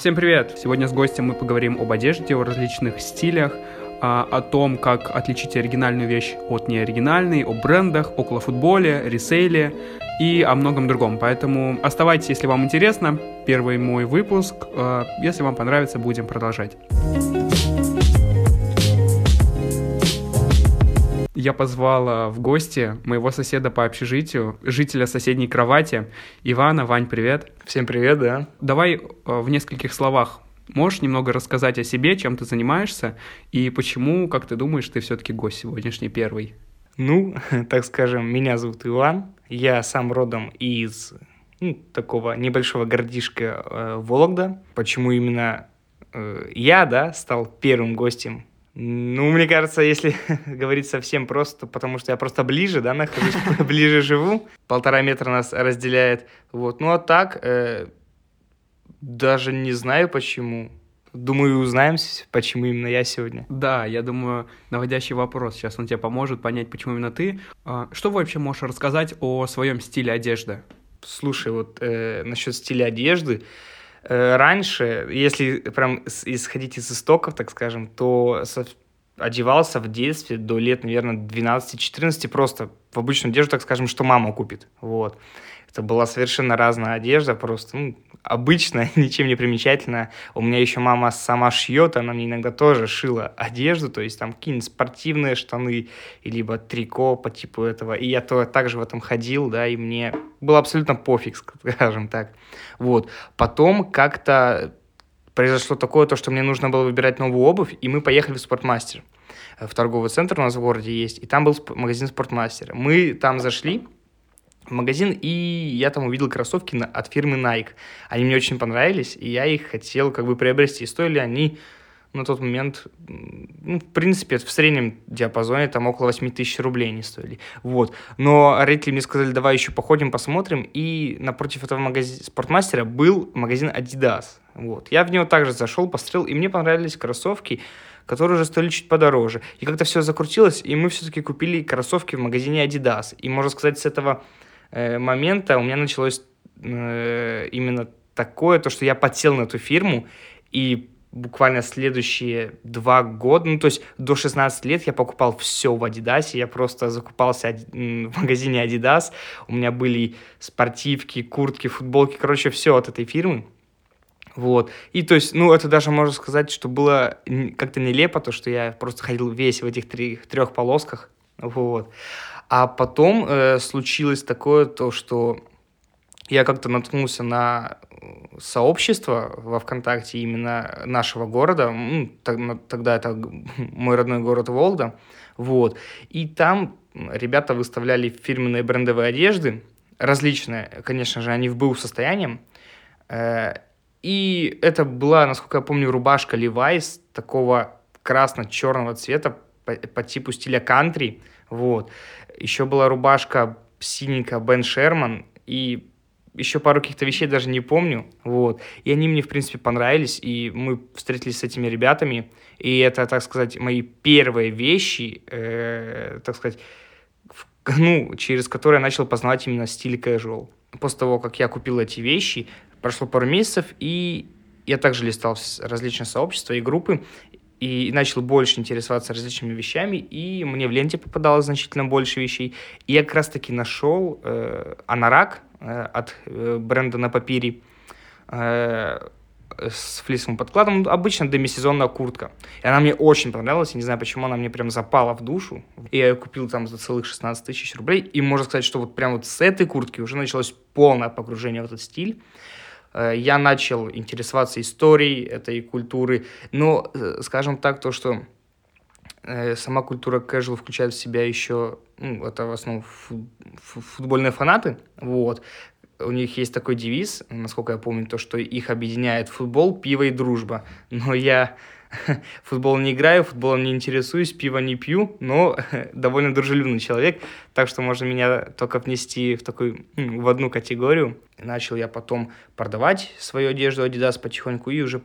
Всем привет! Сегодня с гостем мы поговорим об одежде, о различных стилях, а, о том, как отличить оригинальную вещь от неоригинальной, о брендах, около футболе, ресейле и о многом другом. Поэтому оставайтесь, если вам интересно. Первый мой выпуск. А, если вам понравится, будем продолжать. Я позвал в гости моего соседа по общежитию, жителя соседней кровати, Ивана. Вань, привет. Всем привет, да. Давай э, в нескольких словах Можешь немного рассказать о себе, чем ты занимаешься и почему, как ты думаешь, ты все-таки гость сегодняшний первый? Ну, так скажем, меня зовут Иван, я сам родом из ну, такого небольшого городишка э, Вологда. Почему именно э, я, да, стал первым гостем ну, мне кажется, если говорить совсем просто, потому что я просто ближе, да, нахожусь, ближе живу, полтора метра нас разделяет, вот. Ну, а так, э, даже не знаю почему. Думаю, узнаем, почему именно я сегодня. Да, я думаю, наводящий вопрос. Сейчас он тебе поможет понять, почему именно ты. А, что вообще можешь рассказать о своем стиле одежды? Слушай, вот э, насчет стиля одежды, раньше, если прям исходить из истоков, так скажем, то одевался в детстве до лет, наверное, 12-14 просто в обычную одежду, так скажем, что мама купит. Вот. Это была совершенно разная одежда, просто ну, обычная, ничем не примечательная. У меня еще мама сама шьет, она мне иногда тоже шила одежду, то есть там какие-нибудь спортивные штаны, либо трико по типу этого. И я то также в этом ходил, да, и мне было абсолютно пофиг, скажем так. Вот. Потом как-то произошло такое, то, что мне нужно было выбирать новую обувь, и мы поехали в спортмастер. В торговый центр у нас в городе есть, и там был магазин спортмастера. Мы там зашли, магазин, и я там увидел кроссовки от фирмы Nike. Они мне очень понравились, и я их хотел как бы приобрести. И стоили они на тот момент, ну, в принципе, в среднем диапазоне там около 8 тысяч рублей они стоили. Вот. Но родители мне сказали, давай еще походим, посмотрим. И напротив этого магазина спортмастера был магазин Adidas. Вот. Я в него также зашел, посмотрел, и мне понравились кроссовки, которые уже стоили чуть подороже. И как-то все закрутилось, и мы все-таки купили кроссовки в магазине Adidas. И, можно сказать, с этого момента у меня началось э, именно такое, то, что я подсел на эту фирму, и буквально следующие два года, ну, то есть до 16 лет я покупал все в Adidas, я просто закупался в магазине Adidas, у меня были спортивки, куртки, футболки, короче, все от этой фирмы. Вот. И то есть, ну, это даже можно сказать, что было как-то нелепо, то, что я просто ходил весь в этих три, трех полосках. Вот. А потом э, случилось такое, то, что я как-то наткнулся на сообщество во ВКонтакте именно нашего города, тогда это мой родной город Волда, вот, и там ребята выставляли фирменные брендовые одежды, различные, конечно же, они в был состоянии, э, и это была, насколько я помню, рубашка Levi's такого красно-черного цвета по, по типу стиля кантри, вот, еще была рубашка синенькая Бен Шерман, и еще пару каких-то вещей даже не помню, вот, и они мне, в принципе, понравились, и мы встретились с этими ребятами, и это, так сказать, мои первые вещи, э, так сказать, ну, через которые я начал познавать именно стиль casual. После того, как я купил эти вещи, прошло пару месяцев, и я также листал различные сообщества и группы, и начал больше интересоваться различными вещами, и мне в ленте попадалось значительно больше вещей. И я как раз-таки нашел э, анорак э, от э, бренда на папире э, с флисовым подкладом, обычно демисезонная куртка. И она мне очень понравилась, я не знаю, почему она мне прям запала в душу. И я ее купил там за целых 16 тысяч рублей. И можно сказать, что вот прям вот с этой куртки уже началось полное погружение в этот стиль. Э, я начал интересоваться историей этой культуры, но, э, скажем так, то, что э, сама культура casual включает в себя еще, ну, это в основном футбольные фанаты, вот, у них есть такой девиз, насколько я помню, то, что их объединяет футбол, пиво и дружба. Но я футбол не играю, футболом не интересуюсь, пиво не пью, но довольно дружелюбный человек, так что можно меня только внести в такую, в одну категорию. Начал я потом продавать свою одежду Adidas потихоньку и уже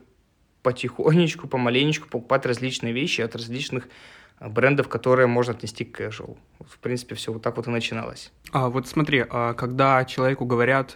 потихонечку, помаленечку покупать различные вещи от различных а, брендов, которые можно отнести к casual. В принципе, все вот так вот и начиналось. А вот смотри, а когда человеку говорят,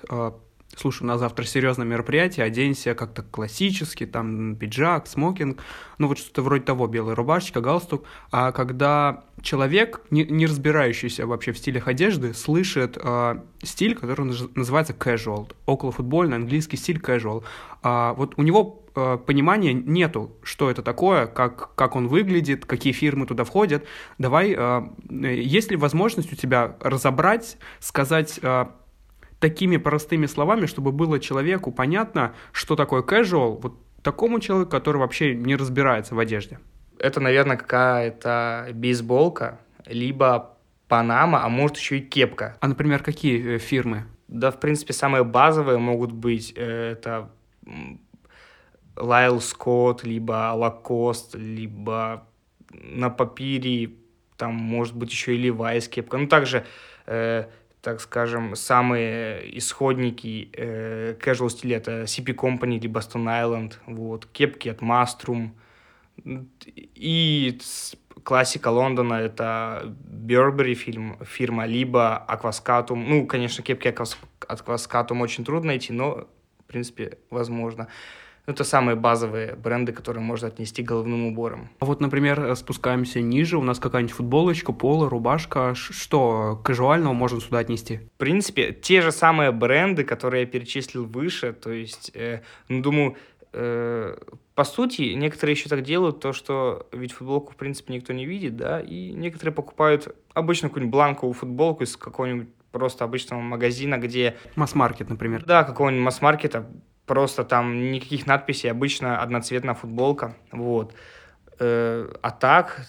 а, слушай, на завтра серьезное мероприятие, оденься как-то классически, там пиджак, смокинг, ну вот что-то вроде того, белая рубашечка, галстук. А когда человек, не, не разбирающийся вообще в стилях одежды, слышит э, стиль, который называется casual, околофутбольный английский стиль casual, а вот у него э, понимания нету, что это такое, как, как он выглядит, какие фирмы туда входят. Давай, э, есть ли возможность у тебя разобрать, сказать... Э, такими простыми словами, чтобы было человеку понятно, что такое casual, вот такому человеку, который вообще не разбирается в одежде? Это, наверное, какая-то бейсболка, либо панама, а может еще и кепка. А, например, какие э, фирмы? Да, в принципе, самые базовые могут быть э, это Лайл Скотт, либо Лакост, либо на папире, там может быть еще и Levi's кепка. Ну, также э, так скажем, самые исходники э, casual стиля это CP Company либо Stone Island, вот, кепки от Mastrum. И классика Лондона это Burberry фильм, фирма, либо Aquascatum. Ну, конечно, кепки Aquascatum очень трудно найти, но, в принципе, возможно. Ну, это самые базовые бренды, которые можно отнести головным убором. А вот, например, спускаемся ниже, у нас какая-нибудь футболочка, поло, рубашка. Что казуального можно сюда отнести? В принципе, те же самые бренды, которые я перечислил выше, то есть, э, ну, думаю, э, по сути, некоторые еще так делают, то, что ведь футболку, в принципе, никто не видит, да, и некоторые покупают обычно какую-нибудь бланковую футболку из какого-нибудь просто обычного магазина, где... Масс-маркет, например. Да, какого-нибудь масс-маркета, просто там никаких надписей, обычно одноцветная футболка, вот. Э, а так,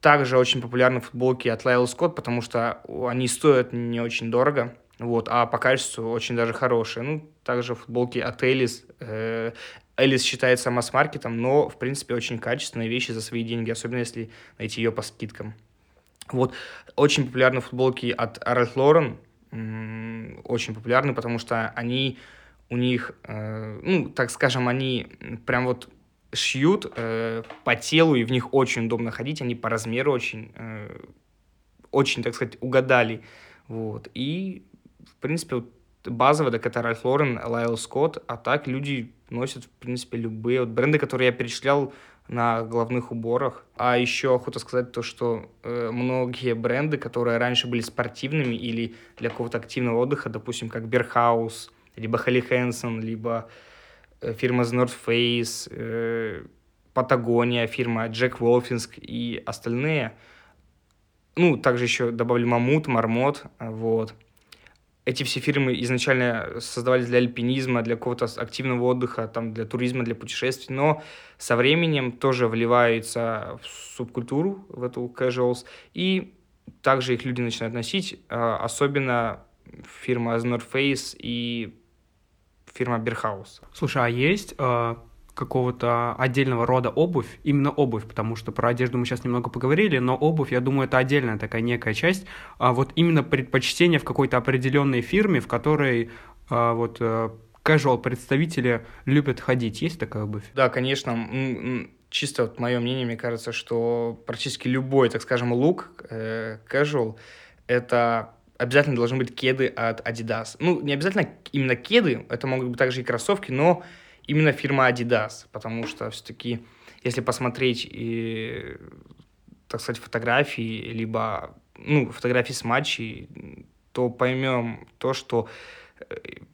также очень популярны футболки от Lyle Scott, потому что они стоят не очень дорого, вот, а по качеству очень даже хорошие. Ну, также футболки от Элис. Э, Элис считается масс-маркетом, но, в принципе, очень качественные вещи за свои деньги, особенно если найти ее по скидкам. Вот, очень популярны футболки от Ralph Lauren, очень популярны, потому что они у них, э, ну, так скажем, они прям вот шьют э, по телу, и в них очень удобно ходить, они по размеру очень, э, очень, так сказать, угадали, вот, и, в принципе, вот базово, так это Ральф Лорен, Лайл Скотт, а так люди носят, в принципе, любые вот бренды, которые я перечислял на головных уборах. А еще охота сказать то, что э, многие бренды, которые раньше были спортивными или для какого-то активного отдыха, допустим, как Берхаус, либо Холли Хэнсон, либо э, фирма The North Face, э, Патагония, фирма Джек Волфинск и остальные. Ну, также еще добавлю Мамут, Мармот, вот. Эти все фирмы изначально создавались для альпинизма, для какого-то активного отдыха, там, для туризма, для путешествий, но со временем тоже вливаются в субкультуру, в эту casuals, и также их люди начинают носить, а, особенно фирма North Face и фирма Берхаус. Слушай, а есть э, какого-то отдельного рода обувь, именно обувь, потому что про одежду мы сейчас немного поговорили, но обувь, я думаю, это отдельная такая некая часть. А вот именно предпочтение в какой-то определенной фирме, в которой э, вот э, casual представители любят ходить. Есть такая обувь? Да, конечно. Чисто вот мое мнение, мне кажется, что практически любой, так скажем, лук э, casual — это обязательно должны быть кеды от Adidas. Ну, не обязательно именно кеды, это могут быть также и кроссовки, но именно фирма Adidas, потому что все-таки, если посмотреть, и, так сказать, фотографии, либо, ну, фотографии с матчей, то поймем то, что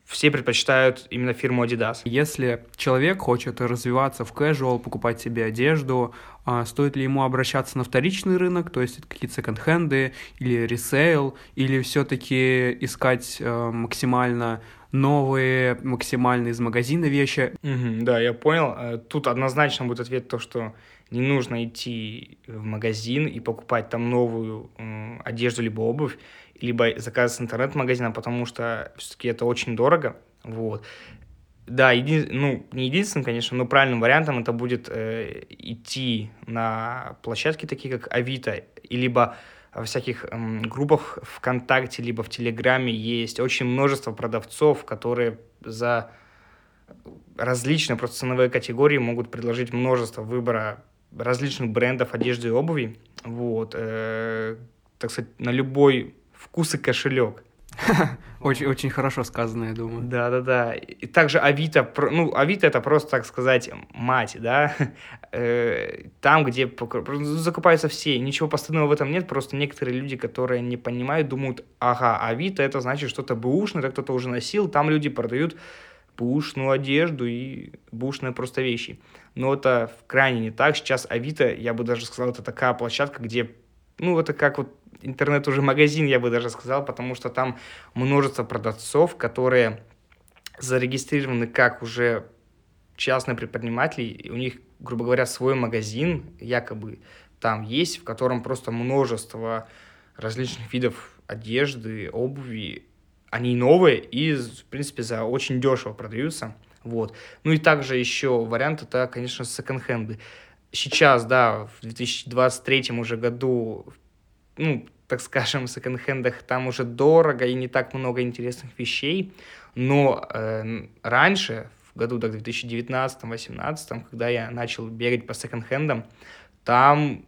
все предпочитают именно фирму Adidas. Если человек хочет развиваться в casual, покупать себе одежду, а стоит ли ему обращаться на вторичный рынок, то есть какие-то секонд-хенды или ресейл, или все-таки искать э, максимально новые, максимально из магазина вещи? Угу, да, я понял. Э, тут однозначно будет ответ то, что не нужно идти в магазин и покупать там новую э, одежду либо обувь либо заказывать с интернет-магазина, потому что все-таки это очень дорого, вот. Да, еди... ну, не единственным, конечно, но правильным вариантом это будет э, идти на площадки такие, как Авито, и либо в всяких э, группах ВКонтакте, либо в Телеграме есть очень множество продавцов, которые за различные просто ценовые категории могут предложить множество выбора различных брендов одежды и обуви. Вот. Э, так сказать, на любой вкус и кошелек. Очень, очень хорошо сказано, я думаю. Да, да, да. И также Авито, ну, Авито это просто, так сказать, мать, да, э, там, где закупаются все, ничего постоянного в этом нет, просто некоторые люди, которые не понимают, думают, ага, Авито это значит что-то бэушное, это кто-то уже носил, там люди продают бушную одежду и бушные просто вещи. Но это крайне не так. Сейчас Авито, я бы даже сказал, это такая площадка, где, ну, это как вот интернет уже магазин, я бы даже сказал, потому что там множество продавцов, которые зарегистрированы как уже частные предприниматели, у них, грубо говоря, свой магазин якобы там есть, в котором просто множество различных видов одежды, обуви, они новые и, в принципе, за очень дешево продаются. Вот. Ну и также еще вариант это, конечно, секонд-хенды. Сейчас, да, в 2023 уже году, ну, так скажем, в секонд-хендах там уже дорого и не так много интересных вещей, но э, раньше, в году так, 2019-2018, когда я начал бегать по секонд-хендам, там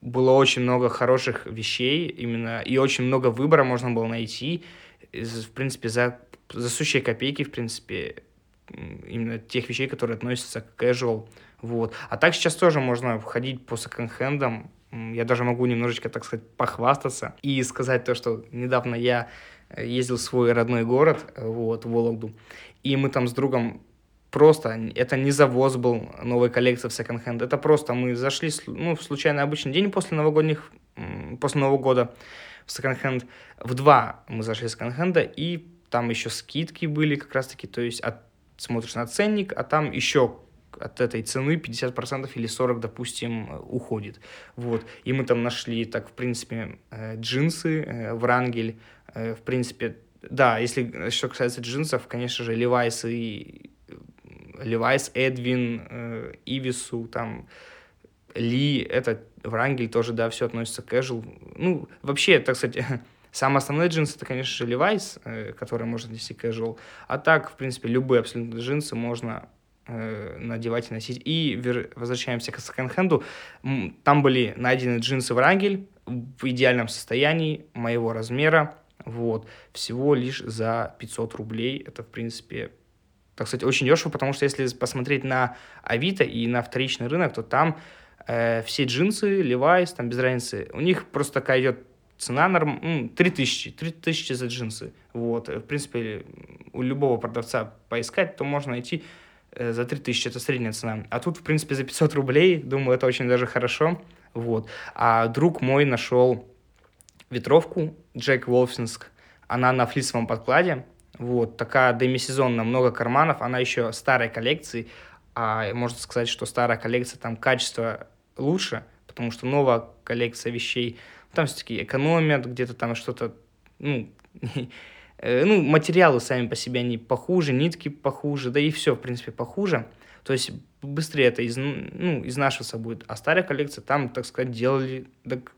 было очень много хороших вещей именно, и очень много выбора можно было найти, в принципе, за, за сущие копейки, в принципе, именно тех вещей, которые относятся к casual. Вот. А так сейчас тоже можно ходить по секонд-хендам. Я даже могу немножечко, так сказать, похвастаться и сказать то, что недавно я э, ездил в свой родной город, вот, Вологду, и мы там с другом просто, это не завоз был новой коллекции в секонд-хенд, это просто мы зашли, ну, в случайный обычный день после новогодних, после Нового года, в секонд-хенд. В два мы зашли с секонд-хенда, и там еще скидки были как раз-таки, то есть от, смотришь на ценник, а там еще от этой цены 50% или 40%, допустим, уходит. Вот. И мы там нашли, так, в принципе, э, джинсы, э, Врангель, э, в принципе, да, если что касается джинсов, конечно же, Levi's и Levi's, Эдвин, Ивису, там, ли, это Врангель тоже, да, все относится к casual. Ну, вообще, так сказать, самый основной джинс это, конечно же, Levi's, который можно нести casual. А так, в принципе, любые абсолютно джинсы можно э, надевать и носить. И вер... возвращаемся к секонд-хенду. Там были найдены джинсы Врангель в идеальном состоянии, моего размера. Вот. Всего лишь за 500 рублей. Это, в принципе, так сказать, очень дешево, потому что если посмотреть на Авито и на вторичный рынок, то там э, все джинсы, Levi's, там без разницы, у них просто такая идет цена норм, 3000, 3000 за джинсы. Вот, в принципе, у любого продавца поискать, то можно найти за 3000, это средняя цена. А тут, в принципе, за 500 рублей, думаю, это очень даже хорошо. Вот. А друг мой нашел ветровку Джек Волфсинск, она на флисовом подкладе, вот, такая демисезонная, много карманов, она еще старой коллекции, а можно сказать, что старая коллекция, там качество лучше, потому что новая коллекция вещей, там все-таки экономят, где-то там что-то, ну, э, ну, материалы сами по себе, они похуже, нитки похуже, да и все, в принципе, похуже. То есть быстрее это из, ну, изнашиваться будет. А старая коллекция там, так сказать, делали, так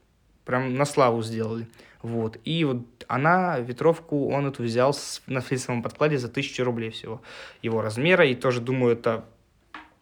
прям на славу сделали. Вот. И вот она, ветровку, он эту взял с, на флисовом подкладе за тысячу рублей всего. Его размера. И тоже, думаю, это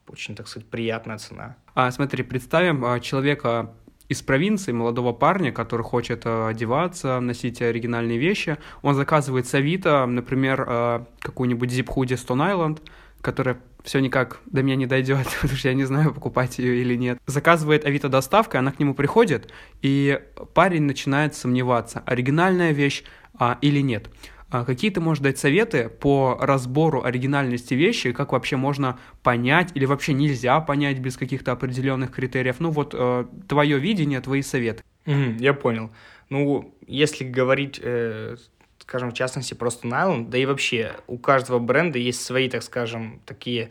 очень, так сказать, приятная цена. А, смотри, представим а, человека из провинции, молодого парня, который хочет а, одеваться, носить оригинальные вещи. Он заказывает с Авито, например, а, какую-нибудь Hoodie Stone Island, которая все никак до меня не дойдет, потому что я не знаю, покупать ее или нет. Заказывает Авито доставка, она к нему приходит, и парень начинает сомневаться, оригинальная вещь а, или нет. А какие ты можешь дать советы по разбору оригинальности вещи, как вообще можно понять или вообще нельзя понять без каких-то определенных критериев? Ну вот э, твое видение, твои советы. Mm, я понял. Ну, если говорить, э, скажем, в частности, просто Nylon, да и вообще у каждого бренда есть свои, так скажем, такие,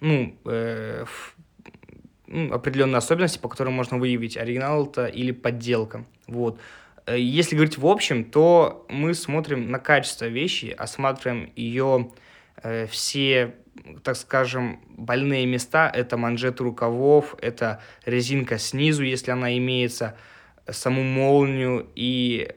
ну, э, ну определенные особенности, по которым можно выявить, оригинал это или подделка. Вот. Э, если говорить в общем, то мы смотрим на качество вещи, осматриваем ее э, все, так скажем, больные места. Это манжеты рукавов, это резинка снизу, если она имеется, саму молнию и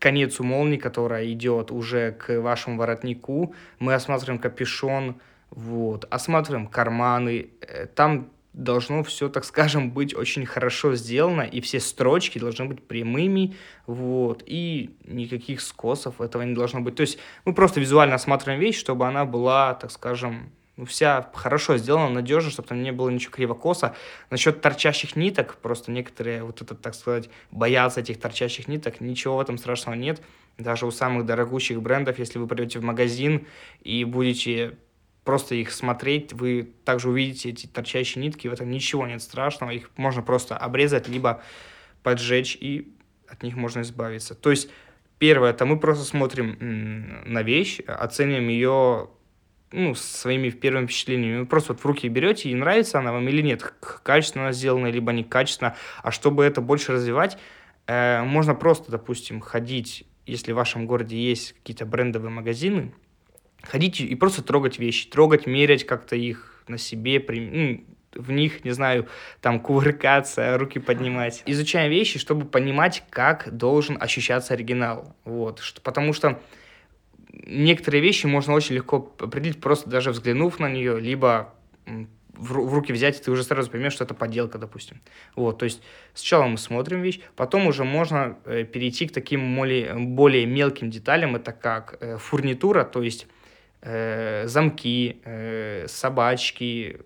конец у молнии, которая идет уже к вашему воротнику. Мы осматриваем капюшон, вот, осматриваем карманы. Э, там должно все, так скажем, быть очень хорошо сделано, и все строчки должны быть прямыми, вот, и никаких скосов этого не должно быть. То есть мы просто визуально осматриваем вещь, чтобы она была, так скажем, ну, вся хорошо сделана, надежно, чтобы там не было ничего криво-косо. Насчет торчащих ниток, просто некоторые, вот это, так сказать, боятся этих торчащих ниток, ничего в этом страшного нет. Даже у самых дорогущих брендов, если вы придете в магазин и будете просто их смотреть, вы также увидите эти торчащие нитки, в этом ничего нет страшного, их можно просто обрезать, либо поджечь, и от них можно избавиться. То есть, первое, это мы просто смотрим на вещь, оцениваем ее ну, своими первыми впечатлениями. Вы просто вот в руки берете, и нравится она вам или нет, качественно она сделана, либо некачественно. А чтобы это больше развивать, э, можно просто, допустим, ходить, если в вашем городе есть какие-то брендовые магазины, ходить и просто трогать вещи, трогать, мерять как-то их на себе, ну, в них, не знаю, там кувыркаться, руки поднимать. Изучаем вещи, чтобы понимать, как должен ощущаться оригинал. Вот. Потому что некоторые вещи можно очень легко определить, просто даже взглянув на нее, либо в, руки взять, и ты уже сразу поймешь, что это подделка, допустим. Вот, то есть сначала мы смотрим вещь, потом уже можно э, перейти к таким более, более мелким деталям, это как э, фурнитура, то есть замки, э, собачки,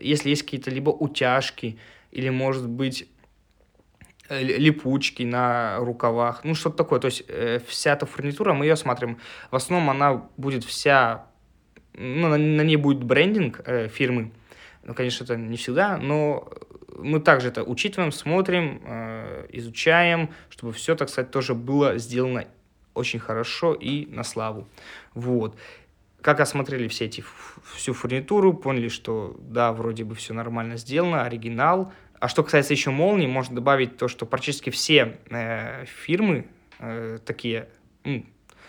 если есть какие-то либо утяжки, или, может быть, Э, липучки на рукавах, ну что-то такое. То есть э, вся эта фурнитура, мы ее смотрим. В основном она будет вся, ну, на, ней будет брендинг э, фирмы. Ну, конечно, это не всегда, но мы также это учитываем, смотрим, э, изучаем, чтобы все, так сказать, тоже было сделано очень хорошо и на славу. Вот. Как осмотрели все эти, всю фурнитуру, поняли, что да, вроде бы все нормально сделано, оригинал, а что касается еще молний, можно добавить то, что практически все э, фирмы э, такие, ну,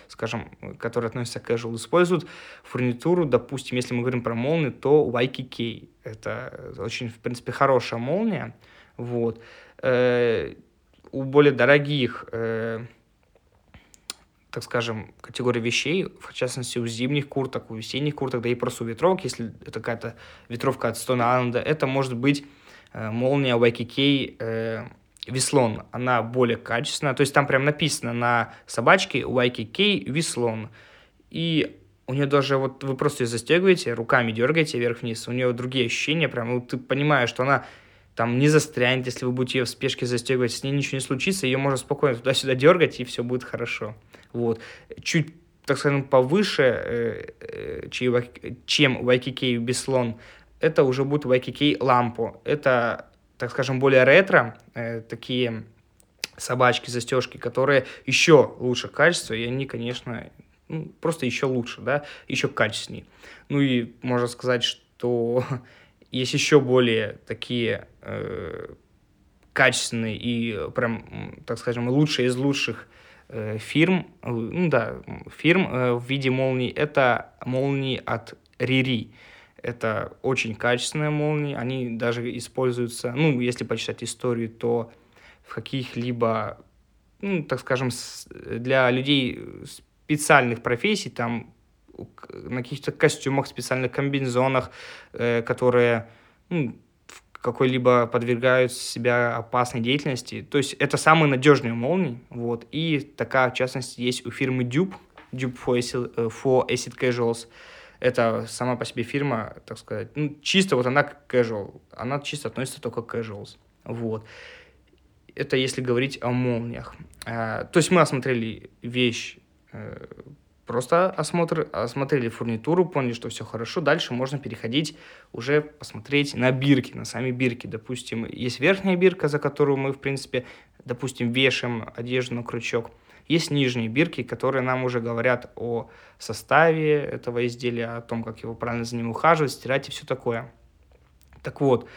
скажем, которые относятся к casual, используют фурнитуру, допустим, если мы говорим про молнии, то YKK. Это очень, в принципе, хорошая молния. Вот. Э, у более дорогих, э, так скажем, категорий вещей, в частности, у зимних курток, у весенних курток, да и просто у ветровок, если это какая-то ветровка от Stone Island, это может быть Э, молния YKK э, Веслон, она более качественная, то есть там прям написано на собачке YKK Веслон, и у нее даже вот вы просто ее застегиваете, руками дергаете вверх-вниз, у нее другие ощущения, прям, ну, ты понимаешь, что она там не застрянет, если вы будете ее в спешке застегивать, с ней ничего не случится, ее можно спокойно туда-сюда дергать, и все будет хорошо. Вот. Чуть, так скажем, повыше, э, э, чем YKK Беслон, это уже будет YKK лампу. Это, так скажем, более ретро, э, такие собачки, застежки, которые еще лучше качества, и они, конечно, ну, просто еще лучше, да, еще качественнее. Ну и можно сказать, что есть еще более такие э, качественные и прям, так скажем, лучшие из лучших э, фирм, ну да, фирм э, в виде молний, это молнии от Рири. Это очень качественные молнии, они даже используются, ну, если почитать историю, то в каких-либо, ну, так скажем, для людей специальных профессий, там на каких-то костюмах, специальных комбинезонах, э, которые ну, какой-либо подвергают себя опасной деятельности. То есть это самые надежные молнии. Вот. И такая, в частности, есть у фирмы Dupe, Dupe for Acid, э, for Acid Casuals это сама по себе фирма, так сказать, ну, чисто вот она casual, она чисто относится только к casuals, вот. Это если говорить о молниях. А, то есть мы осмотрели вещь, э, просто осмотр, осмотрели фурнитуру, поняли, что все хорошо, дальше можно переходить уже посмотреть на бирки, на сами бирки. Допустим, есть верхняя бирка, за которую мы, в принципе, допустим, вешаем одежду на крючок – есть нижние бирки, которые нам уже говорят о составе этого изделия, о том, как его правильно за ним ухаживать, стирать и все такое. Так вот,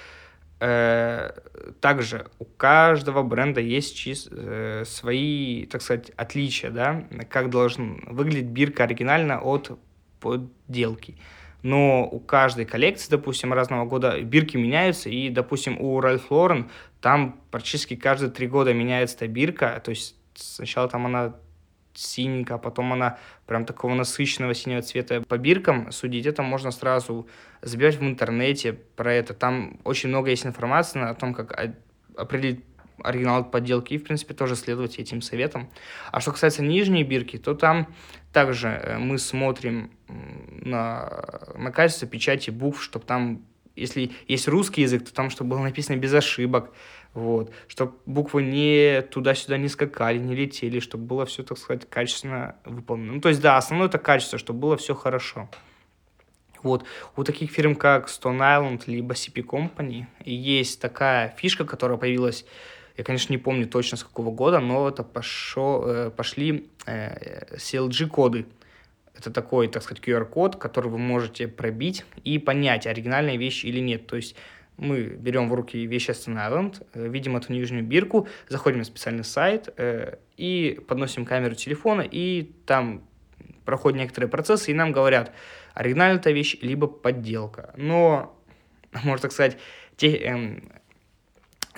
также у каждого бренда есть чис, э, свои, так сказать, отличия, да, как должен выглядеть бирка оригинально от подделки. Но у каждой коллекции, допустим, разного года бирки меняются, и, допустим, у Ralph Lauren там практически каждые три года меняется эта бирка, то есть сначала там она синенькая, а потом она прям такого насыщенного синего цвета по биркам судить, это можно сразу забивать в интернете про это. Там очень много есть информации о том, как определить оригинал от подделки, и, в принципе, тоже следовать этим советам. А что касается нижней бирки, то там также э, мы смотрим на, на качество печати букв, чтобы там, если есть русский язык, то там, чтобы было написано без ошибок, вот, чтобы буквы не туда-сюда не скакали, не летели, чтобы было все, так сказать, качественно выполнено. Ну, то есть, да, основное это качество, чтобы было все хорошо. Вот. У таких фирм, как Stone Island либо CP Company, есть такая фишка, которая появилась, я, конечно, не помню точно с какого года, но это пошло, э, пошли э, CLG-коды. Это такой, так сказать, QR-код, который вы можете пробить и понять, оригинальная вещь или нет. То есть мы берем в руки Stone Island, э, видим эту нижнюю бирку, заходим на специальный сайт э, и подносим камеру телефона, и там проходят некоторые процессы, и нам говорят, оригинальная эта вещь, либо подделка. Но, можно так сказать, те, э,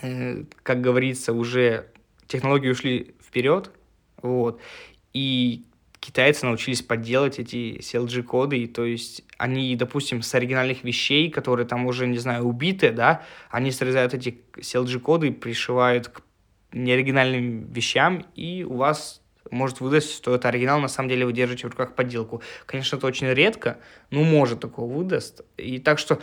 э, как говорится, уже технологии ушли вперед, вот, и китайцы научились подделать эти CLG-коды, и то есть они, допустим, с оригинальных вещей, которые там уже, не знаю, убиты, да, они срезают эти CLG-коды пришивают к неоригинальным вещам, и у вас может выдать, что это оригинал, на самом деле вы держите в руках подделку. Конечно, это очень редко, но может такого выдаст. И так что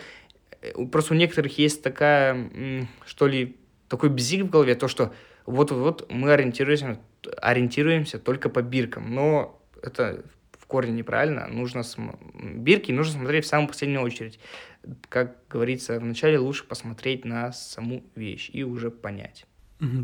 э, просто у некоторых есть такая, что ли, такой бзик в голове, то, что вот-вот мы ориентируемся, ориентируемся только по биркам, но это в корне неправильно. Нужно см... бирки нужно смотреть в самую последнюю очередь. Как говорится, вначале лучше посмотреть на саму вещь и уже понять.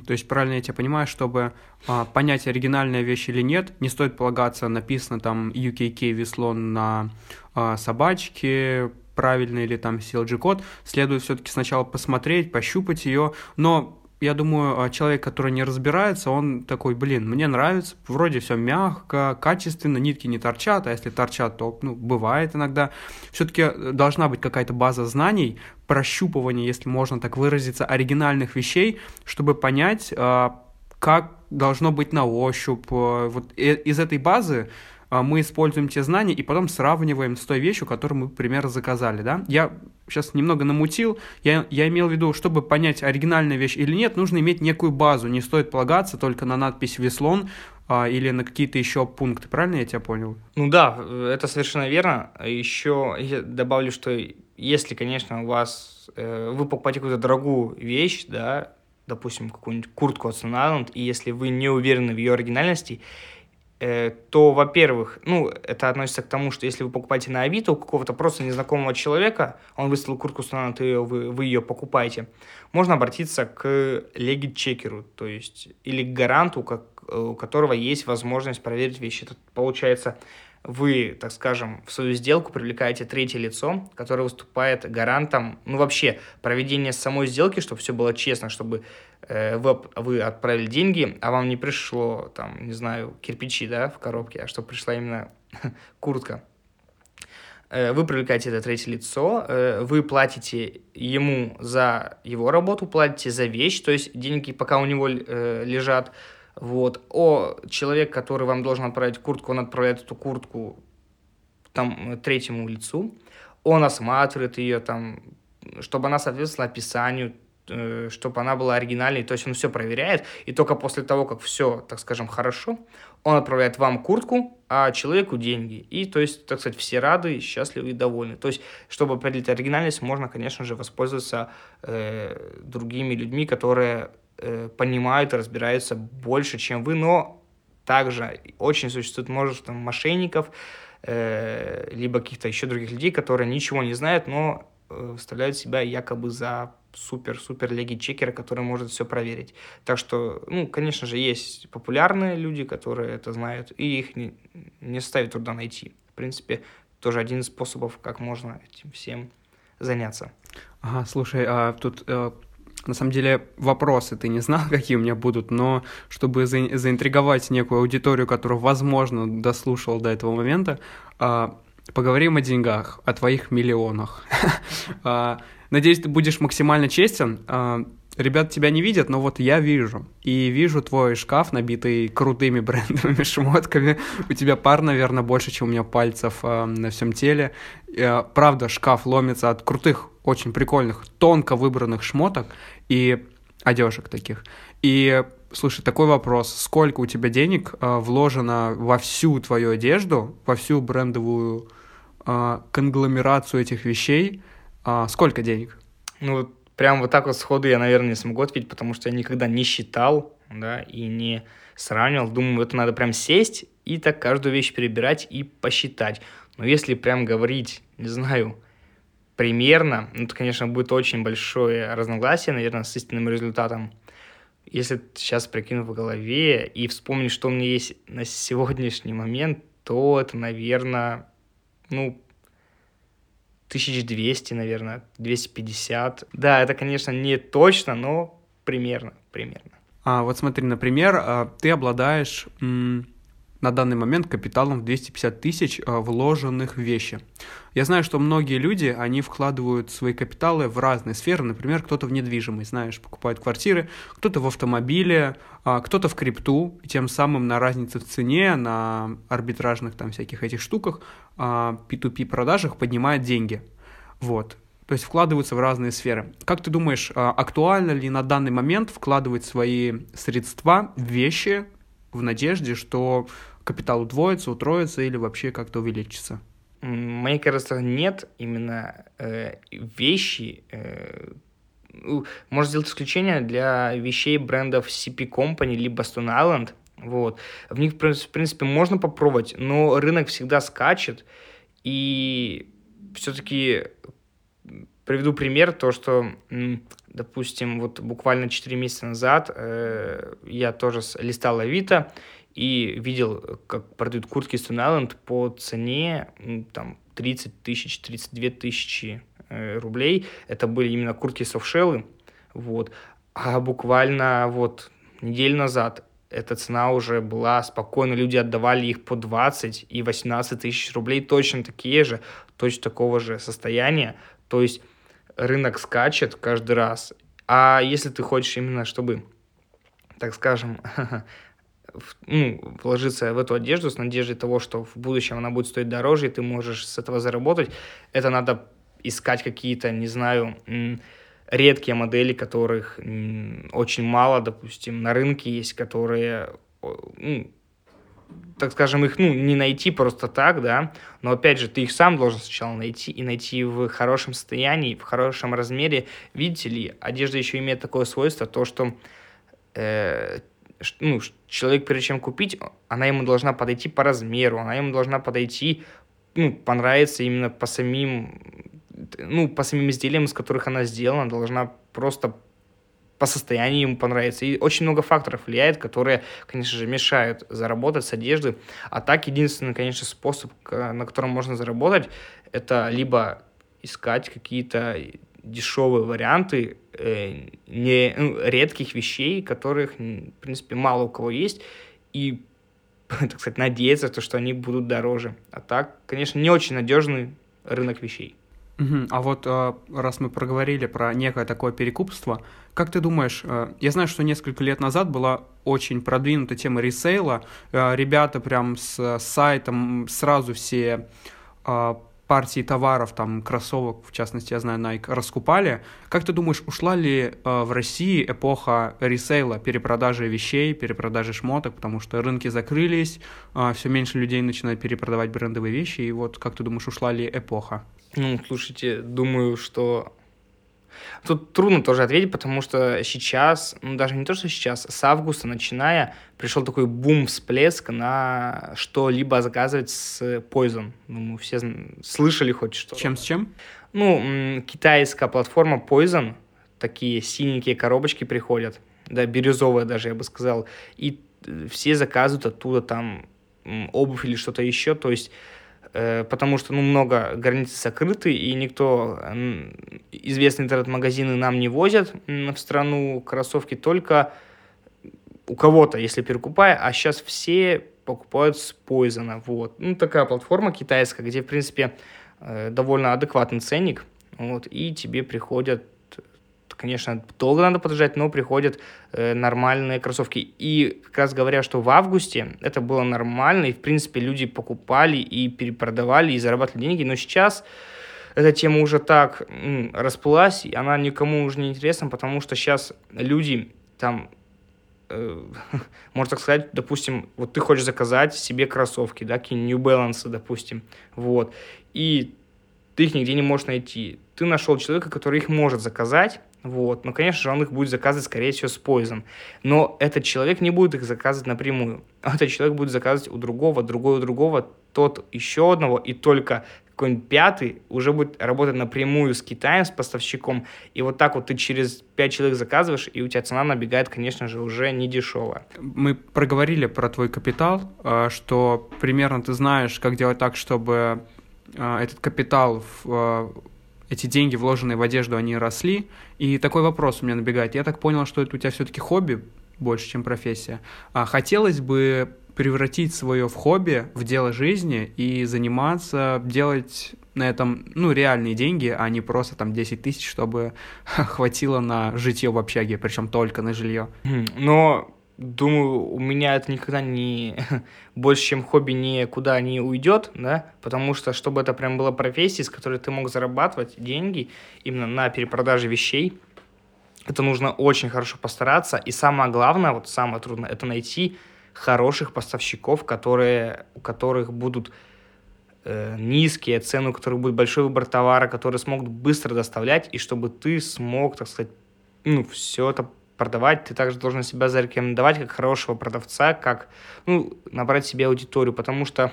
То есть правильно я тебя понимаю, чтобы а, понять, оригинальная вещь или нет, не стоит полагаться, написано там UKK веслон на а, собачке, правильный или там CLG-код, следует все-таки сначала посмотреть, пощупать ее, но я думаю, а, человек, который не разбирается, он такой, блин, мне нравится, вроде все мягко, качественно, нитки не торчат, а если торчат, то, ну, бывает иногда. Все-таки э, должна быть какая-то база знаний, прощупывания, если можно так выразиться, оригинальных вещей, чтобы понять, а, как должно быть на ощупь. Э, вот из этой базы мы используем те знания и потом сравниваем с той вещью, которую мы, например, заказали, да. Я сейчас немного намутил, я, я имел в виду, чтобы понять, оригинальная вещь или нет, нужно иметь некую базу, не стоит полагаться только на надпись «Веслон», а, или на какие-то еще пункты, правильно я тебя понял? Ну да, это совершенно верно. Еще я добавлю, что если, конечно, у вас э, вы покупаете какую-то дорогую вещь, да, допустим, какую-нибудь куртку от Island, и если вы не уверены в ее оригинальности, то, во-первых, ну, это относится к тому, что если вы покупаете на Авито у какого-то просто незнакомого человека, он выставил куртку станет, и вы, вы ее покупаете, можно обратиться к легит-чекеру, то есть, или к гаранту, как, у которого есть возможность проверить вещи. Это получается вы, так скажем, в свою сделку привлекаете третье лицо, которое выступает гарантом, ну, вообще, проведения самой сделки, чтобы все было честно, чтобы э, вы, вы отправили деньги, а вам не пришло, там, не знаю, кирпичи, да, в коробке, а чтобы пришла именно куртка. Э, вы привлекаете это третье лицо, э, вы платите ему за его работу, платите за вещь, то есть деньги пока у него э, лежат, вот. О, человек, который вам должен отправить куртку, он отправляет эту куртку там третьему лицу, он осматривает ее там, чтобы она соответствовала описанию, э, чтобы она была оригинальной, то есть он все проверяет, и только после того, как все, так скажем, хорошо, он отправляет вам куртку, а человеку деньги. И, то есть, так сказать, все рады, счастливы и довольны. То есть, чтобы определить оригинальность, можно, конечно же, воспользоваться э, другими людьми, которые э, понимают и разбираются больше, чем вы, но также очень существует множество мошенников, э, либо каких-то еще других людей, которые ничего не знают, но э, выставляют себя якобы за супер-супер леги-чекера, который может все проверить. Так что, ну, конечно же, есть популярные люди, которые это знают, и их не, не ставит труда найти. В принципе, тоже один из способов, как можно этим всем заняться. Ага, слушай, а тут э, на самом деле вопросы ты не знал, какие у меня будут, но чтобы за, заинтриговать некую аудиторию, которая, возможно, дослушала до этого момента, э, поговорим о деньгах, о твоих миллионах. Э, надеюсь, ты будешь максимально честен. Ребят тебя не видят, но вот я вижу. И вижу твой шкаф, набитый крутыми брендовыми шмотками. У тебя пар, наверное, больше, чем у меня пальцев э, на всем теле. Э, правда, шкаф ломится от крутых, очень прикольных, тонко выбранных шмоток и одежек таких. И Слушай, такой вопрос. Сколько у тебя денег э, вложено во всю твою одежду, во всю брендовую э, конгломерацию этих вещей? Э, сколько денег? Ну, прям вот так вот сходу я, наверное, не смогу ответить, потому что я никогда не считал, да, и не сравнивал. Думаю, это надо прям сесть и так каждую вещь перебирать и посчитать. Но если прям говорить, не знаю, примерно, ну, это, конечно, будет очень большое разногласие, наверное, с истинным результатом – если сейчас прикину в голове и вспомнить, что у меня есть на сегодняшний момент, то это, наверное, ну, 1200, наверное, 250. Да, это, конечно, не точно, но примерно, примерно. А вот смотри, например, а, ты обладаешь на данный момент капиталом в 250 тысяч а, вложенных в вещи. Я знаю, что многие люди, они вкладывают свои капиталы в разные сферы, например, кто-то в недвижимость, знаешь, покупает квартиры, кто-то в автомобиле, а, кто-то в крипту, и тем самым на разнице в цене, на арбитражных там всяких этих штуках, P2P продажах поднимает деньги. Вот. То есть вкладываются в разные сферы. Как ты думаешь, а, актуально ли на данный момент вкладывать свои средства в вещи в надежде, что капитал удвоится, утроится или вообще как-то увеличится? Мне кажется, нет. Именно э, вещи... Э, можно сделать исключение для вещей брендов CP Company либо Stone Island. Вот. В них, в принципе, можно попробовать, но рынок всегда скачет, и все-таки приведу пример, то, что, допустим, вот буквально 4 месяца назад э, я тоже листал Авито, и видел, как продают куртки Stone Island по цене там 30 тысяч, 32 тысячи э, рублей. Это были именно куртки софшеллы. Вот. А буквально вот неделю назад эта цена уже была спокойно, люди отдавали их по 20 и 18 тысяч рублей, точно такие же, точно такого же состояния. То есть рынок скачет каждый раз. А если ты хочешь именно, чтобы, так скажем, ну, вложиться в эту одежду с надеждой того, что в будущем она будет стоить дороже, и ты можешь с этого заработать, это надо искать какие-то, не знаю, редкие модели, которых очень мало, допустим, на рынке есть, которые, ну, так скажем, их, ну, не найти просто так, да, но, опять же, ты их сам должен сначала найти, и найти в хорошем состоянии, в хорошем размере. Видите ли, одежда еще имеет такое свойство, то, что э, ну, человек, прежде чем купить, она ему должна подойти по размеру, она ему должна подойти, ну, понравиться именно по самим, ну, по самим изделиям, из которых она сделана, должна просто по состоянию ему понравиться. И очень много факторов влияет, которые, конечно же, мешают заработать с одежды. А так, единственный, конечно, способ, на котором можно заработать, это либо искать какие-то дешевые варианты э, не, ну, редких вещей, которых, в принципе, мало у кого есть, и, так сказать, надеяться, то, что они будут дороже. А так, конечно, не очень надежный рынок вещей. Угу. А вот э, раз мы проговорили про некое такое перекупство, как ты думаешь, э, я знаю, что несколько лет назад была очень продвинута тема ресейла, э, ребята прям с сайтом сразу все партии товаров, там, кроссовок, в частности, я знаю, Nike, раскупали. Как ты думаешь, ушла ли в России эпоха ресейла, перепродажи вещей, перепродажи шмоток, потому что рынки закрылись, все меньше людей начинают перепродавать брендовые вещи, и вот как ты думаешь, ушла ли эпоха? Ну, слушайте, думаю, что Тут трудно тоже ответить, потому что сейчас, ну даже не то, что сейчас, с августа начиная, пришел такой бум, всплеск на что-либо заказывать с Poison. Ну, мы все слышали хоть что. Чем с чем? Ну, китайская платформа Poison, такие синенькие коробочки приходят, да, бирюзовые даже, я бы сказал, и все заказывают оттуда там обувь или что-то еще, то есть Э, потому что ну, много границ закрыты, и никто, известные интернет-магазины нам не возят в страну кроссовки только у кого-то, если перекупая, а сейчас все покупают с Poison. Вот. Ну, такая платформа китайская, где, в принципе, э, довольно адекватный ценник, вот, и тебе приходят конечно, долго надо подождать, но приходят э, нормальные кроссовки. И как раз говоря, что в августе это было нормально, и, в принципе, люди покупали и перепродавали, и зарабатывали деньги, но сейчас эта тема уже так м, расплылась, и она никому уже не интересна, потому что сейчас люди там э, можно так сказать, допустим, вот ты хочешь заказать себе кроссовки, да, какие New Balance, допустим, вот, и ты их нигде не можешь найти. Ты нашел человека, который их может заказать, вот, но, конечно же, он их будет заказывать, скорее всего, с поездом. Но этот человек не будет их заказывать напрямую. Этот человек будет заказывать у другого, другой у другого, тот еще одного, и только какой-нибудь пятый уже будет работать напрямую с Китаем, с поставщиком, и вот так вот ты через пять человек заказываешь, и у тебя цена набегает, конечно же, уже не дешевая. Мы проговорили про твой капитал, э, что примерно ты знаешь, как делать так, чтобы э, этот капитал, э, эти деньги, вложенные в одежду, они росли. И такой вопрос у меня набегает. Я так понял, что это у тебя все-таки хобби больше, чем профессия. А хотелось бы превратить свое в хобби, в дело жизни и заниматься, делать на этом, ну, реальные деньги, а не просто там 10 тысяч, чтобы хватило на житье в общаге, причем только на жилье. Но думаю, у меня это никогда не больше, чем хобби, никуда не уйдет, да, потому что, чтобы это прям была профессия, с которой ты мог зарабатывать деньги именно на перепродаже вещей, это нужно очень хорошо постараться, и самое главное, вот самое трудное, это найти хороших поставщиков, которые, у которых будут э, низкие цены, у которых будет большой выбор товара, которые смогут быстро доставлять, и чтобы ты смог, так сказать, ну, все это продавать, ты также должен себя зарекомендовать как хорошего продавца, как, ну, набрать себе аудиторию, потому что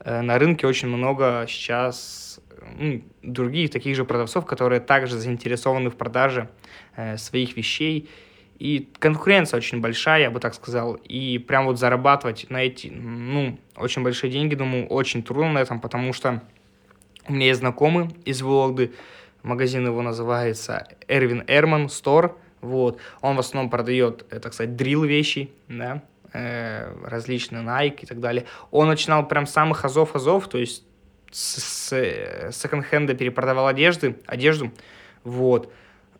э, на рынке очень много сейчас ну, других таких же продавцов, которые также заинтересованы в продаже э, своих вещей, и конкуренция очень большая, я бы так сказал. И прям вот зарабатывать на эти, ну, очень большие деньги, думаю, очень трудно на этом, потому что у меня есть знакомый из Вологды, магазин его называется Эрвин Эрман Стор, вот. Он в основном продает, э, так сказать, дрил вещи, да, э, различные Nike и так далее. Он начинал прям с самых азов-азов, то есть с, с э, секонд-хенда перепродавал одежды, одежду, вот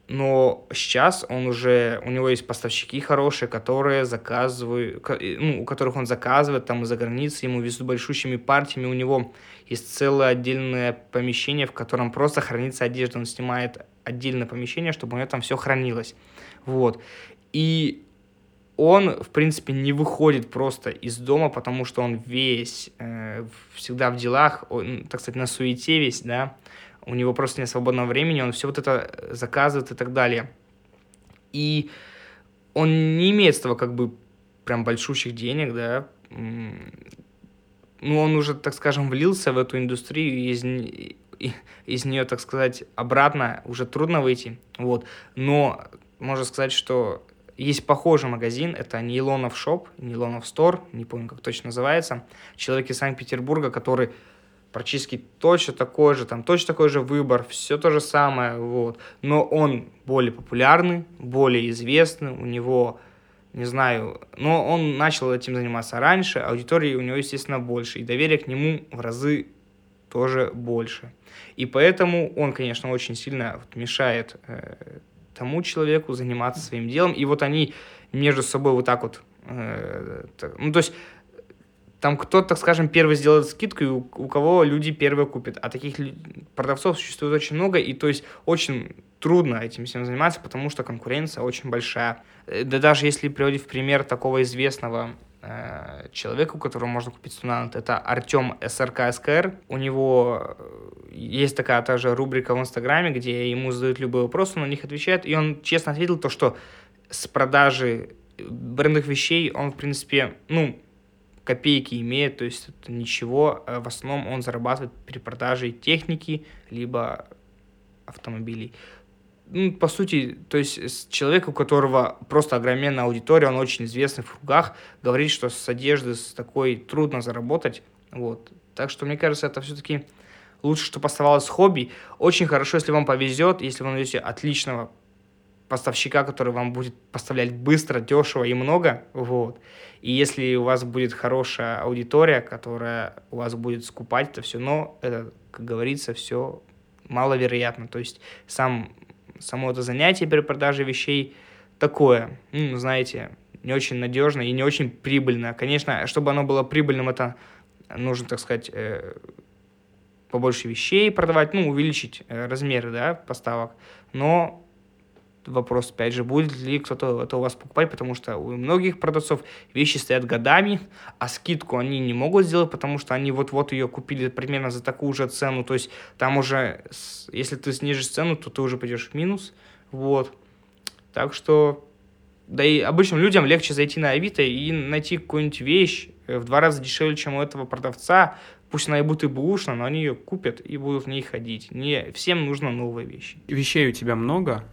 но сейчас он уже, у него есть поставщики хорошие, которые заказывают, ну, у которых он заказывает там из-за границы, ему везут большущими партиями, у него есть целое отдельное помещение, в котором просто хранится одежда, он снимает отдельное помещение, чтобы у него там все хранилось, вот, и он, в принципе, не выходит просто из дома, потому что он весь э, всегда в делах, он, так сказать, на суете весь, да, у него просто нет свободного времени, он все вот это заказывает и так далее. И он не имеет с того как бы прям большущих денег, да, ну, он уже, так скажем, влился в эту индустрию, из, из нее, так сказать, обратно уже трудно выйти, вот, но можно сказать, что есть похожий магазин, это Нейлонов Шоп, Нейлонов Стор, не помню, как точно называется, человек из Санкт-Петербурга, который практически точно такой же, там точно такой же выбор, все то же самое, вот. Но он более популярный, более известный, у него, не знаю, но он начал этим заниматься раньше, аудитории у него, естественно, больше, и доверие к нему в разы тоже больше. И поэтому он, конечно, очень сильно мешает э, тому человеку заниматься своим делом, и вот они между собой вот так вот, э, ну, то есть там кто-то, так скажем, первый сделает скидку, и у, у кого люди первые купят. А таких продавцов существует очень много, и то есть очень трудно этим всем заниматься, потому что конкуренция очень большая. Э, да даже если приводить в пример такого известного э, человека, у которого можно купить стунант, это Артем СРК СКР. У него э, есть такая тоже рубрика в Инстаграме, где ему задают любые вопросы, он на них отвечает, и он честно ответил то, что с продажи брендовых вещей он, в принципе, ну, копейки имеет, то есть это ничего. Э, в основном он зарабатывает при продаже техники, либо автомобилей. Ну, по сути, то есть человек, у которого просто огроменная аудитория, он очень известный в кругах, говорит, что с одежды с такой трудно заработать. Вот. Так что, мне кажется, это все-таки лучше, чтобы оставалось хобби. Очень хорошо, если вам повезет, если вы найдете отличного поставщика, который вам будет поставлять быстро, дешево и много, вот. И если у вас будет хорошая аудитория, которая у вас будет скупать это все, но это, как говорится, все маловероятно. То есть сам само это занятие при продаже вещей такое, ну, знаете, не очень надежно и не очень прибыльно. Конечно, чтобы оно было прибыльным, это нужно, так сказать, э, побольше вещей продавать, ну, увеличить э, размеры, да, поставок. Но вопрос, опять же, будет ли кто-то это у вас покупать, потому что у многих продавцов вещи стоят годами, а скидку они не могут сделать, потому что они вот-вот ее купили примерно за такую же цену, то есть там уже, если ты снижишь цену, то ты уже пойдешь в минус, вот. Так что, да и обычным людям легче зайти на Авито и найти какую-нибудь вещь э, в два раза дешевле, чем у этого продавца, Пусть она и будет и бушна, но они ее купят и будут в ней ходить. Не всем нужно новые вещи. Вещей у тебя много,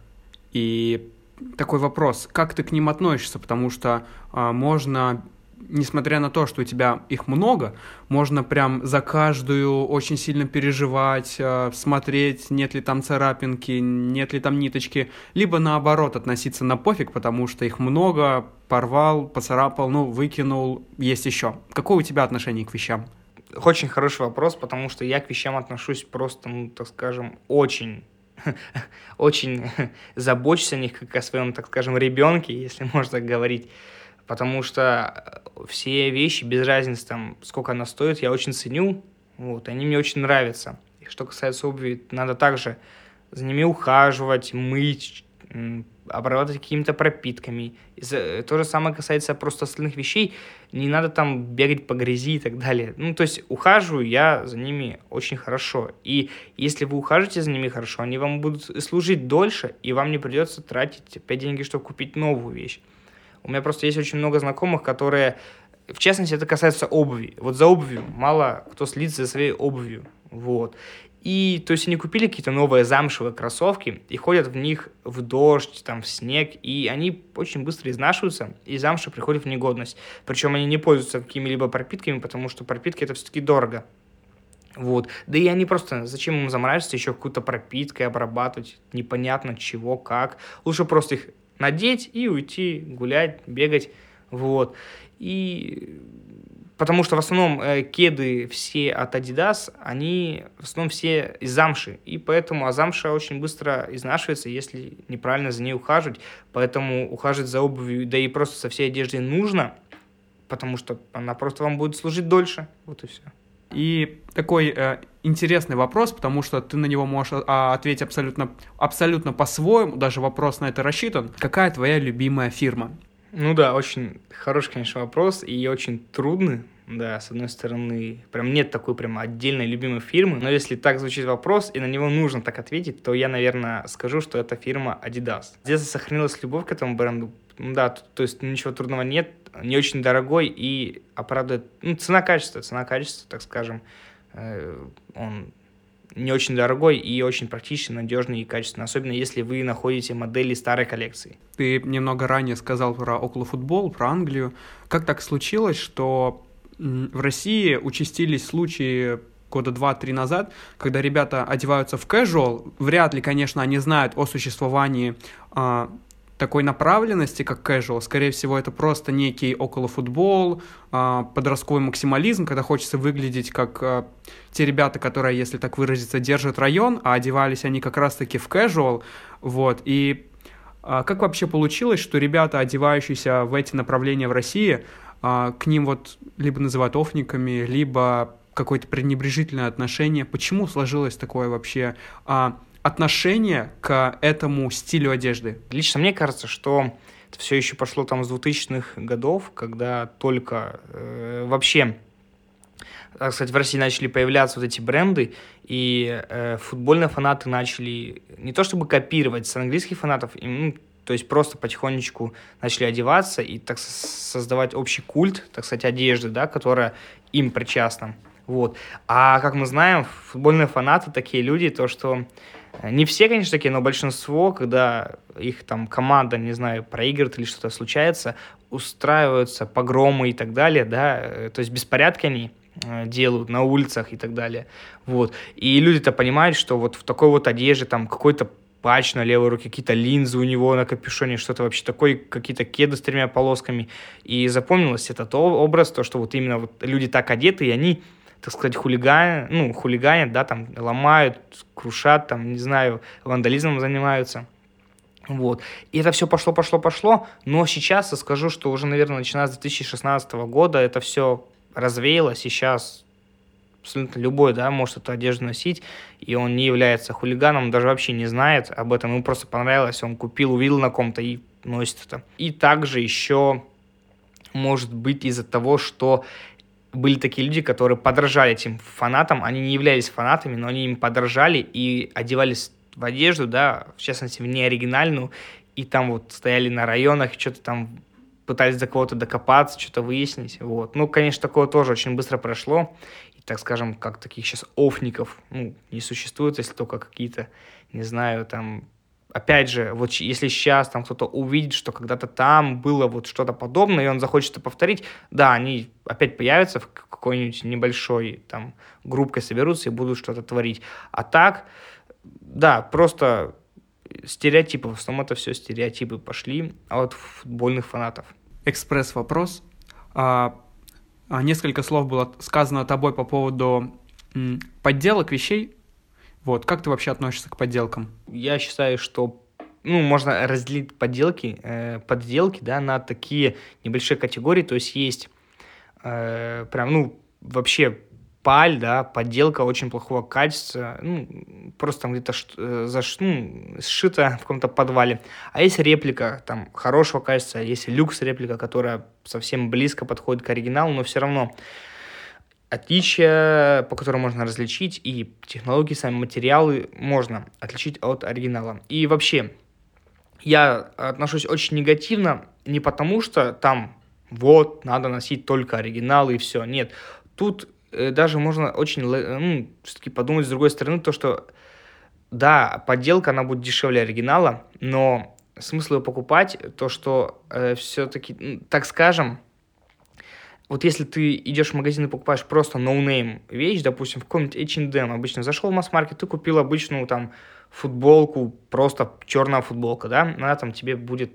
и такой вопрос, как ты к ним относишься, потому что а, можно несмотря на то, что у тебя их много, можно прям за каждую очень сильно переживать, а, смотреть, нет ли там царапинки, нет ли там ниточки, либо наоборот относиться на пофиг, потому что их много, порвал, поцарапал, ну, выкинул, есть еще. Какое у тебя отношение к вещам? Очень хороший вопрос, потому что я к вещам отношусь просто, ну, так скажем, очень очень забочусь о них, как о своем, так скажем, ребенке, если можно так говорить. Потому что все вещи, без разницы, там, сколько она стоит, я очень ценю. Вот, они мне очень нравятся. И что касается обуви, надо также за ними ухаживать, мыть, обрабатывать какими-то пропитками. И то же самое касается просто остальных вещей. Не надо там бегать по грязи и так далее. Ну, то есть ухаживаю я за ними очень хорошо. И если вы ухаживаете за ними хорошо, они вам будут служить дольше, и вам не придется тратить опять деньги, чтобы купить новую вещь. У меня просто есть очень много знакомых, которые в частности, это касается обуви. Вот за обувью мало кто следит за своей обувью. Вот. И, то есть, они купили какие-то новые замшевые кроссовки и ходят в них в дождь, там, в снег, и они очень быстро изнашиваются, и замша приходит в негодность. Причем они не пользуются какими-либо пропитками, потому что пропитки это все-таки дорого. Вот. Да и они просто, зачем им заморачиваться еще какой-то пропиткой обрабатывать, непонятно чего, как. Лучше просто их надеть и уйти гулять, бегать. Вот. И Потому что в основном э, кеды все от Adidas, они в основном все из замши. И поэтому, а замша очень быстро изнашивается, если неправильно за ней ухаживать. Поэтому ухаживать за обувью, да и просто со всей одеждой нужно, потому что она просто вам будет служить дольше. Вот и все. И такой э, интересный вопрос, потому что ты на него можешь а, ответить абсолютно, абсолютно по-своему, даже вопрос на это рассчитан. Какая твоя любимая фирма? Ну да, очень хороший, конечно, вопрос и очень трудный. Да, с одной стороны, прям нет такой прям отдельной любимой фирмы, но если так звучит вопрос, и на него нужно так ответить, то я, наверное, скажу, что это фирма Adidas. Здесь сохранилась любовь к этому бренду. Да, то, то есть ничего трудного нет, не очень дорогой и оправдывает, ну, цена-качество, цена-качество, так скажем, э, он не очень дорогой и очень практичный, надежный и качественный, особенно если вы находите модели старой коллекции. Ты немного ранее сказал про околофутбол, про Англию. Как так случилось, что в России участились случаи года два-три назад, когда ребята одеваются в casual, вряд ли, конечно, они знают о существовании а, такой направленности, как casual. Скорее всего, это просто некий околофутбол, э, подростковый максимализм, когда хочется выглядеть как э, те ребята, которые, если так выразиться, держат район, а одевались они как раз-таки в casual. Вот. И э, как вообще получилось, что ребята, одевающиеся в эти направления в России, к ним вот либо называют офниками, либо какое-то пренебрежительное отношение. Почему сложилось такое вообще? А, отношение к этому стилю одежды? Лично мне кажется, что это все еще пошло там с 2000-х годов, когда только э, вообще сказать, в России начали появляться вот эти бренды, и э, футбольные фанаты начали не то чтобы копировать с английских фанатов, и, ну, то есть просто потихонечку начали одеваться и так создавать общий культ, так сказать, одежды, да, которая им причастна. Вот. А как мы знаем, футбольные фанаты такие люди, то что не все, конечно, такие, но большинство, когда их там команда, не знаю, проигрывает или что-то случается, устраиваются погромы и так далее, да, э, то есть беспорядки они э, делают на улицах и так далее, вот. И люди-то понимают, что вот в такой вот одежде, там, какой-то патч на левой руке, какие-то линзы у него на капюшоне, что-то вообще такое, какие-то кеды с тремя полосками. И запомнилось этот образ, то, что вот именно вот люди так одеты, и они так сказать, хулиган, ну, хулиганят, да, там, ломают, крушат, там, не знаю, вандализмом занимаются. Вот. И это все пошло, пошло, пошло. Но сейчас я скажу, что уже, наверное, начиная с 2016 года это все развеялось. Сейчас абсолютно любой, да, может эту одежду носить, и он не является хулиганом, даже вообще не знает об этом, ему просто понравилось, он купил, увидел на ком-то и носит это. И также еще может быть из-за того, что были такие люди, которые подражали этим фанатам, они не являлись фанатами, но они им подражали и одевались в одежду, да, в частности, в неоригинальную, и там вот стояли на районах, что-то там пытались до кого-то докопаться, что-то выяснить, вот. Ну, конечно, такое тоже очень быстро прошло, и, так скажем, как таких сейчас офников, ну, не существует, если только какие-то, не знаю, там, опять же, вот если сейчас там кто-то увидит, что когда-то там было вот что-то подобное, и он захочет это повторить, да, они опять появятся в какой-нибудь небольшой там группкой соберутся и будут что-то творить. А так, да, просто стереотипы, в основном это все стереотипы пошли от футбольных фанатов. Экспресс-вопрос. А, а, несколько слов было сказано тобой по поводу подделок вещей. Вот, как ты вообще относишься к подделкам? Я считаю, что ну, можно разделить подделки, э, подделки, да, на такие небольшие категории, то есть есть э, прям, ну, вообще паль, да, подделка очень плохого качества, ну, просто там где-то э, заш, ну, сшито в каком-то подвале. А есть реплика там хорошего качества, есть люкс реплика, которая совсем близко подходит к оригиналу, но все равно отличия, по которым можно различить, и технологии, сами материалы можно отличить от оригинала. И вообще, я отношусь очень негативно не потому, что там вот, надо носить только оригиналы и все. Нет, тут Э, даже можно очень, ну, все-таки подумать с другой стороны, то, что, да, подделка, она будет дешевле оригинала, но смысл ее покупать, то, что э, все-таки, так скажем, вот если ты идешь в магазин и покупаешь просто no name вещь, допустим, в каком-нибудь H&M, обычно зашел в масс-маркет, ты купил обычную там футболку, просто черная футболка, да, она там тебе будет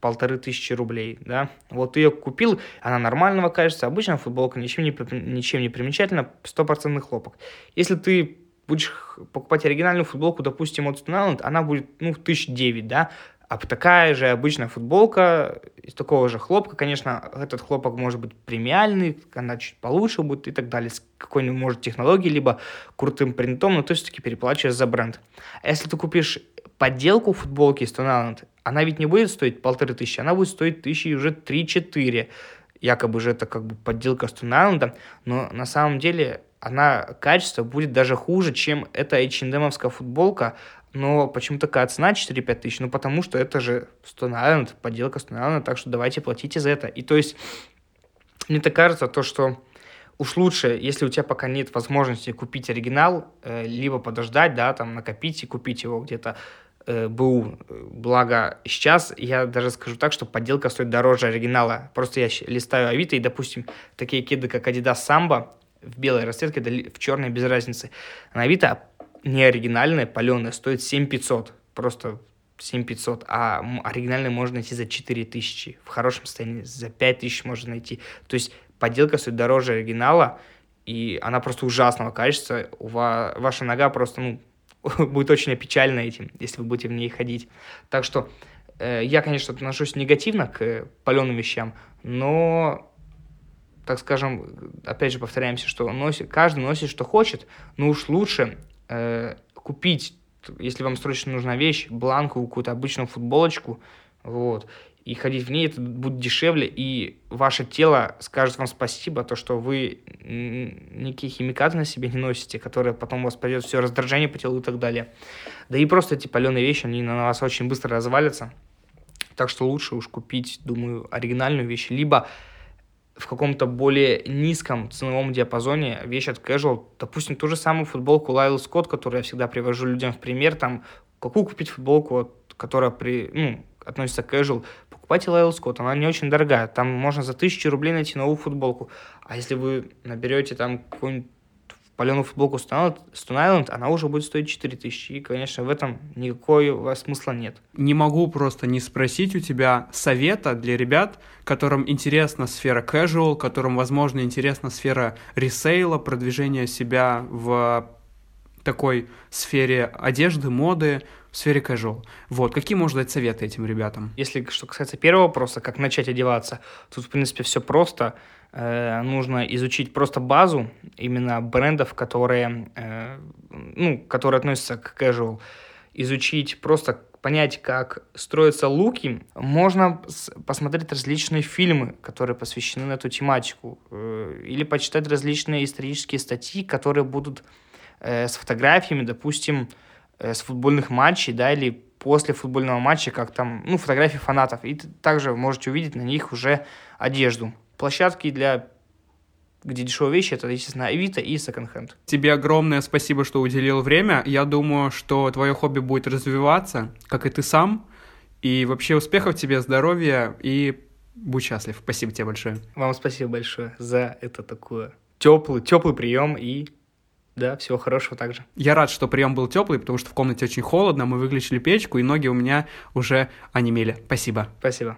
полторы тысячи рублей, да, вот ты ее купил, она нормального качества, обычная футболка, ничем не, ничем не примечательна, стопроцентный хлопок. Если ты будешь покупать оригинальную футболку, допустим, от Stone она будет, ну, тысяч девять, да, а такая же обычная футболка из такого же хлопка, конечно, этот хлопок может быть премиальный, она чуть получше будет и так далее, с какой-нибудь, может, технологией, либо крутым принтом, но ты все-таки переплачиваешь за бренд. А если ты купишь подделку футболки Stone Island, она ведь не будет стоить полторы тысячи, она будет стоить тысячи уже три-четыре. Якобы же это как бы подделка Stone Island, но на самом деле она качество будет даже хуже, чем эта H&M футболка, но почему такая цена 4-5 тысяч? Ну, потому что это же Stone подделка Stone так что давайте платите за это. И то есть, мне так кажется, то, что уж лучше, если у тебя пока нет возможности купить оригинал, э, либо подождать, да, там, накопить и купить его где-то э, БУ. Благо, сейчас я даже скажу так, что подделка стоит дороже оригинала. Просто я листаю Авито, и, допустим, такие кеды, как Adidas Samba, в белой расцветке, в черной, без разницы. На Авито не оригинальная, паленая, стоит 7500. Просто 7500, а оригинальный можно найти за 4000. В хорошем состоянии за 5000 можно найти. То есть подделка стоит дороже оригинала, и она просто ужасного качества. У вас, ваша нога просто, ну, будет очень опечалена этим, если вы будете в ней ходить. Так что э, я, конечно, отношусь негативно к паленым вещам, но, так скажем, опять же повторяемся, что носит, каждый носит, что хочет, но уж лучше э, купить, если вам срочно нужна вещь, бланку, какую-то обычную футболочку, вот, и ходить в ней, это будет дешевле, и ваше тело скажет вам спасибо, то, что вы никакие химикаты на себе не носите, которые потом у вас пойдет все раздражение по телу и так далее. Да и просто эти паленые вещи, они на вас очень быстро развалятся. Так что лучше уж купить, думаю, оригинальную вещь, либо в каком-то более низком ценовом диапазоне вещь от casual, допустим, ту же самую футболку Лайл Скотт, которую я всегда привожу людям в пример, там, какую купить футболку, которая при, ну, относится к casual, покупайте Лайл Скотт, она не очень дорогая, там можно за тысячу рублей найти новую футболку, а если вы наберете там какую-нибудь паленую футболку Stone Island, она уже будет стоить 4000. И, конечно, в этом никакого смысла нет. Не могу просто не спросить у тебя совета для ребят, которым интересна сфера casual, которым, возможно, интересна сфера ресейла, продвижения себя в такой сфере одежды, моды, в сфере casual. Вот, какие можно дать советы этим ребятам? Если что касается первого вопроса, как начать одеваться, тут, в принципе, все просто. Э, нужно изучить просто базу именно брендов, которые, э, ну, которые относятся к casual. Изучить просто понять, как строятся луки, можно посмотреть различные фильмы, которые посвящены на эту тематику, э, или почитать различные исторические статьи, которые будут с фотографиями, допустим, с футбольных матчей, да, или после футбольного матча, как там, ну, фотографии фанатов, и также можете увидеть на них уже одежду. Площадки для где дешевые вещи, это, естественно, Авито и секонд-хенд. Тебе огромное спасибо, что уделил время. Я думаю, что твое хобби будет развиваться, как и ты сам. И вообще успехов тебе, здоровья и будь счастлив. Спасибо тебе большое. Вам спасибо большое за это такое теплый, теплый прием и да, всего хорошего также. Я рад, что прием был теплый, потому что в комнате очень холодно, мы выключили печку, и ноги у меня уже онемели. Спасибо. Спасибо.